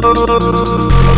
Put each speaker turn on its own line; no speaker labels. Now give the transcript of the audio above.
Oh,